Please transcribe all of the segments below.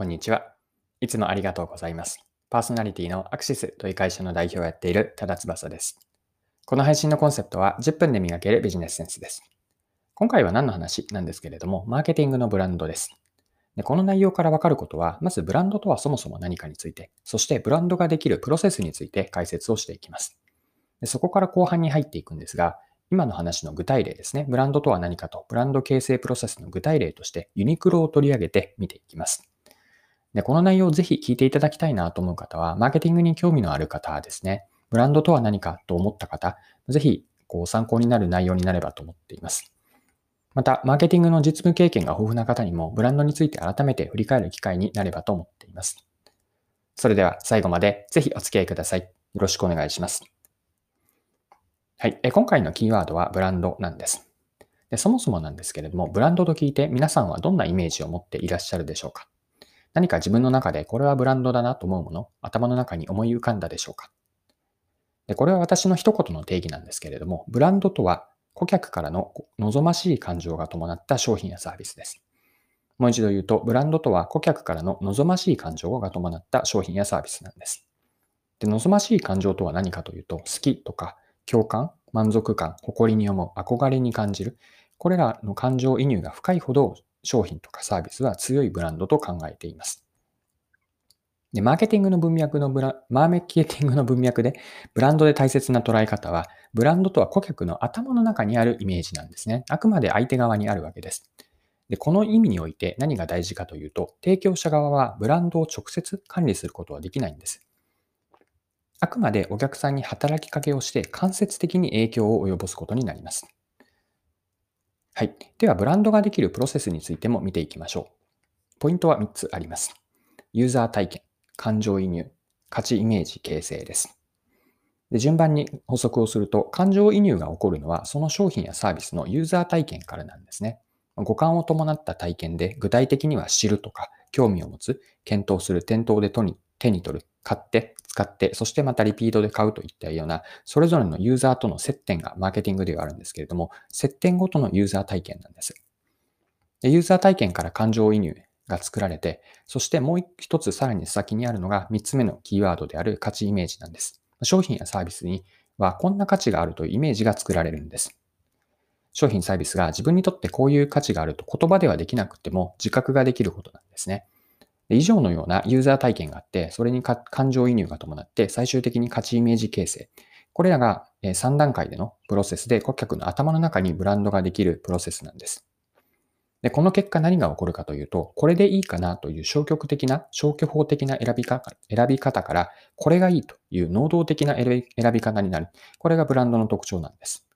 こんにちは。いつもありがとうございます。パーソナリティのアクシスという会社の代表をやっている多田翼です。この配信のコンセプトは10分で磨けるビジネスセンスです。今回は何の話なんですけれども、マーケティングのブランドです。でこの内容からわかることは、まずブランドとはそもそも何かについて、そしてブランドができるプロセスについて解説をしていきます。でそこから後半に入っていくんですが、今の話の具体例ですね。ブランドとは何かと、ブランド形成プロセスの具体例としてユニクロを取り上げて見ていきます。で、この内容をぜひ聞いていただきたいなと思う方は、マーケティングに興味のある方ですね。ブランドとは何かと思った方、ぜひこう参考になる内容になればと思っています。また、マーケティングの実務経験が豊富な方にも、ブランドについて改めて振り返る機会になればと思っています。それでは最後までぜひお付き合いください。よろしくお願いします。はい。今回のキーワードはブランドなんです。でそもそもなんですけれども、ブランドと聞いて皆さんはどんなイメージを持っていらっしゃるでしょうか？何か自分の中でこれはブランドだなと思うもの、頭の中に思い浮かんだでしょうか？でこれは私の一言の定義なんですけれども、ブランドとは顧客からの望ましい感情が伴った商品やサービスです。もう一度言うと、ブランドとは顧客からの望ましい感情が伴った商品やサービスなんです。で望ましい感情とは何かというと、好きとか共感、満足感、誇りに思う、憧れに感じる、これらの感情移入が深いほど商品とかサービスは強いブランドと考えています。で、マーケティングの文脈のブラ、マーケティングの文脈で、ブランドで大切な捉え方は、ブランドとは顧客の頭の中にあるイメージなんですね。あくまで相手側にあるわけです。で、この意味において何が大事かというと、提供者側はブランドを直接管理することはできないんです。あくまでお客さんに働きかけをして間接的に影響を及ぼすことになります。はい。では、ブランドができるプロセスについても見ていきましょう。ポイントは3つあります。ユーザー体験、感情移入、価値イメージ形成です。で順番に補足をすると、感情移入が起こるのは、その商品やサービスのユーザー体験からなんですね。五感を伴った体験で、具体的には知るとか、興味を持つ、検討する、店頭で手に取る、買って、使って、そしてまたリピートで買うといったような、それぞれのユーザーとの接点がマーケティングではあるんですけれども、接点ごとのユーザー体験なんです。でユーザー体験から感情移入が作られて、そしてもう一つさらに先にあるのが3つ目のキーワードである価値イメージなんです。商品やサービスにはこんな価値があるというイメージが作られるんです。商品サービスが自分にとってこういう価値があると言葉ではできなくても自覚ができることなんですね。以上のようなユーザー体験があって、それに感情移入が伴って、最終的に価値イメージ形成。これらが3段階でのプロセスで顧客の頭の中にブランドができるプロセスなんです。で、この結果何が起こるかというと、これでいいかなという消極的な、消去法的な選び方選び方から、これがいいという能動的な選び方になる。これがブランドの特徴なんです。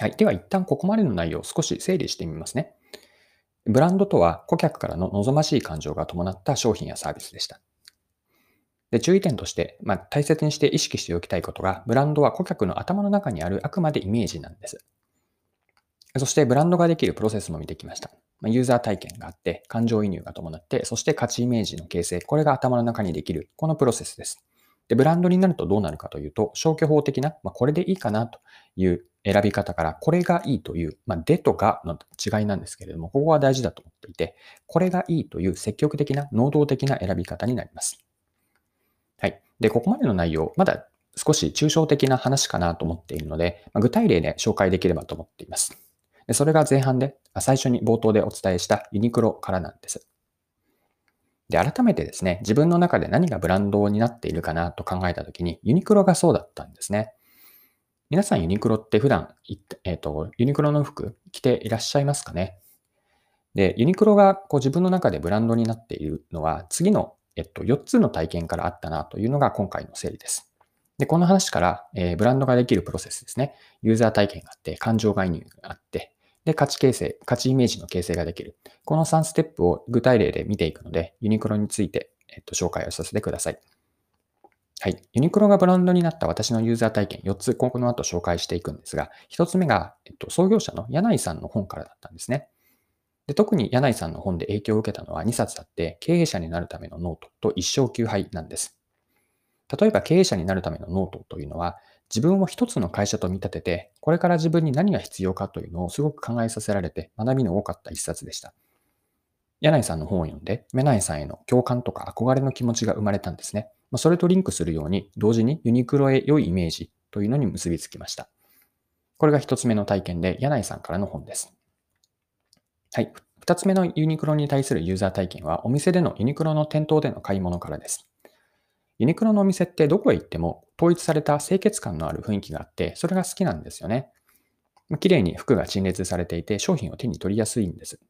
はい。では一旦ここまでの内容を少し整理してみますね。ブランドとは顧客からの望ましい感情が伴った商品やサービスでした。で注意点として、まあ、大切にして意識しておきたいことが、ブランドは顧客の頭の中にあるあくまでイメージなんです。そしてブランドができるプロセスも見てきました。まユーザー体験があって、感情移入が伴って、そして価値イメージの形成、これが頭の中にできる、このプロセスです。で、ブランドになるとどうなるかというと、消去法的な、まあ、これでいいかなという選び方から、これがいいという、まあ、でとがの違いなんですけれども、ここは大事だと思っていて、これがいいという積極的な、能動的な選び方になります。はい。で、ここまでの内容、まだ少し抽象的な話かなと思っているので、まあ、具体例で紹介できればと思っています。でそれが前半で、最初に冒頭でお伝えしたユニクロからなんです。で、改めてですね、自分の中で何がブランドになっているかなと考えたときに、ユニクロがそうだったんですね。皆さんユニクロって普段、えっ、ー、と、ユニクロの服着ていらっしゃいますかね？で、ユニクロがこう自分の中でブランドになっているのは、次の、えっと、4つの体験からあったなというのが今回の整理です。で、この話から、えー、ブランドができるプロセスですね。ユーザー体験があって、感情概念があって、で、価値形成、価値イメージの形成ができる。この3ステップを具体例で見ていくので、ユニクロについて、えっと、紹介をさせてください。はい。ユニクロがブランドになった私のユーザー体験4つ、この後紹介していくんですが、1つ目が、えっと、創業者の柳井さんの本からだったんですね。で特に柳井さんの本で影響を受けたのは2冊あって、経営者になるためのノートと一勝九敗なんです。例えば経営者になるためのノートというのは、自分を一つの会社と見立てて、これから自分に何が必要かというのをすごく考えさせられて学びの多かった一冊でした。柳井さんの本を読んで、柳井さんへの共感とか憧れの気持ちが生まれたんですね。ま、それとリンクするように、同時にユニクロへ良いイメージというのに結びつきました。これが一つ目の体験で、柳井さんからの本です。はい。二つ目のユニクロに対するユーザー体験は、お店でのユニクロの店頭での買い物からです。ユニクロのお店ってどこへ行っても統一された清潔感のある雰囲気があって、それが好きなんですよね。綺麗に服が陳列されていて、商品を手に取りやすいんです。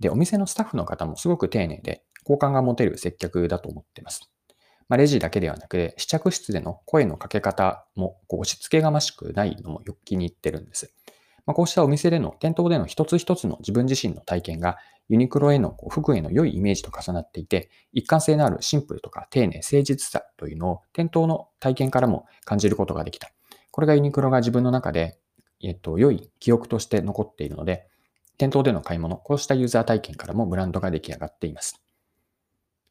で、お店のスタッフの方もすごく丁寧で、好感が持てる接客だと思っています。まあ、レジだけではなくて、試着室での声のかけ方もこう押し付けがましくないのもよく気に入ってるんです。まあ、こうしたお店での、店頭での一つ一つの自分自身の体験が、ユニクロへのこう服への良いイメージと重なっていて、一貫性のあるシンプルとか丁寧、誠実さというのを店頭の体験からも感じることができた。これがユニクロが自分の中で、えっと、良い記憶として残っているので、店頭での買い物、こうしたユーザー体験からもブランドが出来上がっています。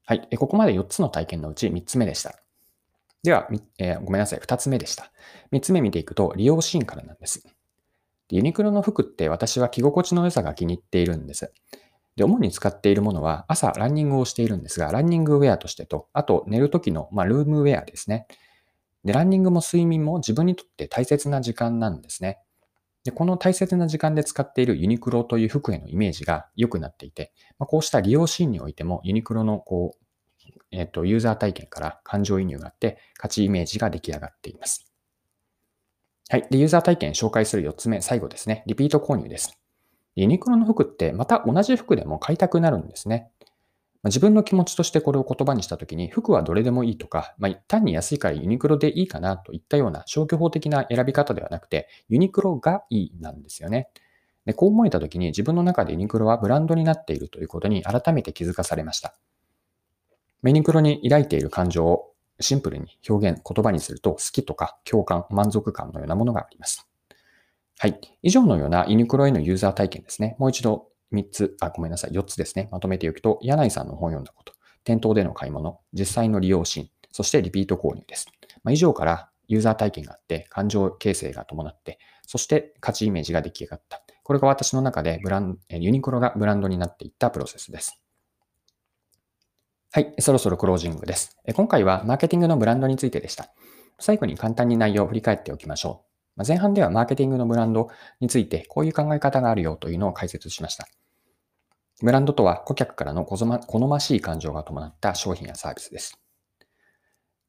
はい。ここまで4つの体験のうち3つ目でした。では、えー、ごめんなさい。2つ目でした。3つ目見ていくと、利用シーンからなんです。ユニクロの服って私は着心地の良さが気に入っているんです。で、主に使っているものは朝ランニングをしているんですが、ランニングウェアとしてと、あと寝る時の、まあ、ルームウェアですね。で、ランニングも睡眠も自分にとって大切な時間なんですね。で、この大切な時間で使っているユニクロという服へのイメージが良くなっていて、まあ、こうした利用シーンにおいてもユニクロのこう、えっ、と、ユーザー体験から感情移入があって、価値イメージが出来上がっています。はい。で、ユーザー体験紹介する4つ目、最後ですね。リピート購入です。ユニクロの服ってまた同じ服でも買いたくなるんですね。ま、自分の気持ちとしてこれを言葉にしたときに、服はどれでもいいとか、まあ、単に安いからユニクロでいいかなといったような消去法的な選び方ではなくて、ユニクロがいいなんですよね。でこう思えたときに自分の中でユニクロはブランドになっているということに改めて気づかされました。ユニクロに抱いている感情をシンプルに表現、言葉にすると好きとか共感、満足感のようなものがあります。はい。以上のようなユニクロへのユーザー体験ですね。もう一度3つ、あ、ごめんなさい、4つですね。まとめておくと、柳井さんの本を読んだこと、店頭での買い物、実際の利用シーン、そしてリピート購入です。まあ、以上からユーザー体験があって、感情形成が伴って、そして価値イメージが出来上がった。これが私の中でブランユニクロがブランドになっていったプロセスです。はい、そろそろクロージングです。今回はマーケティングのブランドについてでした。最後に簡単に内容を振り返っておきましょう。ま前半ではマーケティングのブランドについてこういう考え方があるよというのを解説しました。ブランドとは顧客からの好ましい感情が伴った商品やサービスです。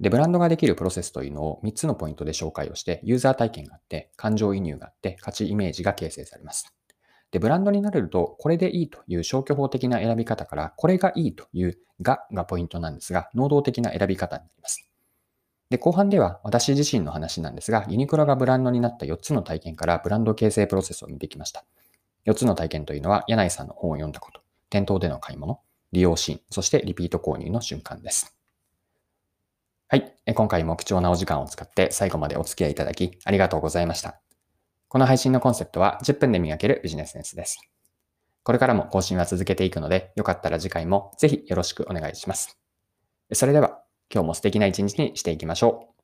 で、ブランドができるプロセスというのを3つのポイントで紹介をして、ユーザー体験があって、感情移入があって、価値イメージが形成されます。で、ブランドになれると、これでいいという消去法的な選び方から、これがいいというががポイントなんですが、能動的な選び方になります。で、後半では私自身の話なんですが、ユニクロがブランドになった4つの体験からブランド形成プロセスを見てきました。4つの体験というのは、柳井さんの本を読んだこと、店頭での買い物、利用シーン、そしてリピート購入の瞬間です。はい。今回も貴重なお時間を使って最後までお付き合いいただきありがとうございました。この配信のコンセプトは10分で磨けるビジネスセンスです。これからも更新は続けていくので、よかったら次回もぜひよろしくお願いします。それでは、今日も素敵な一日にしていきましょう。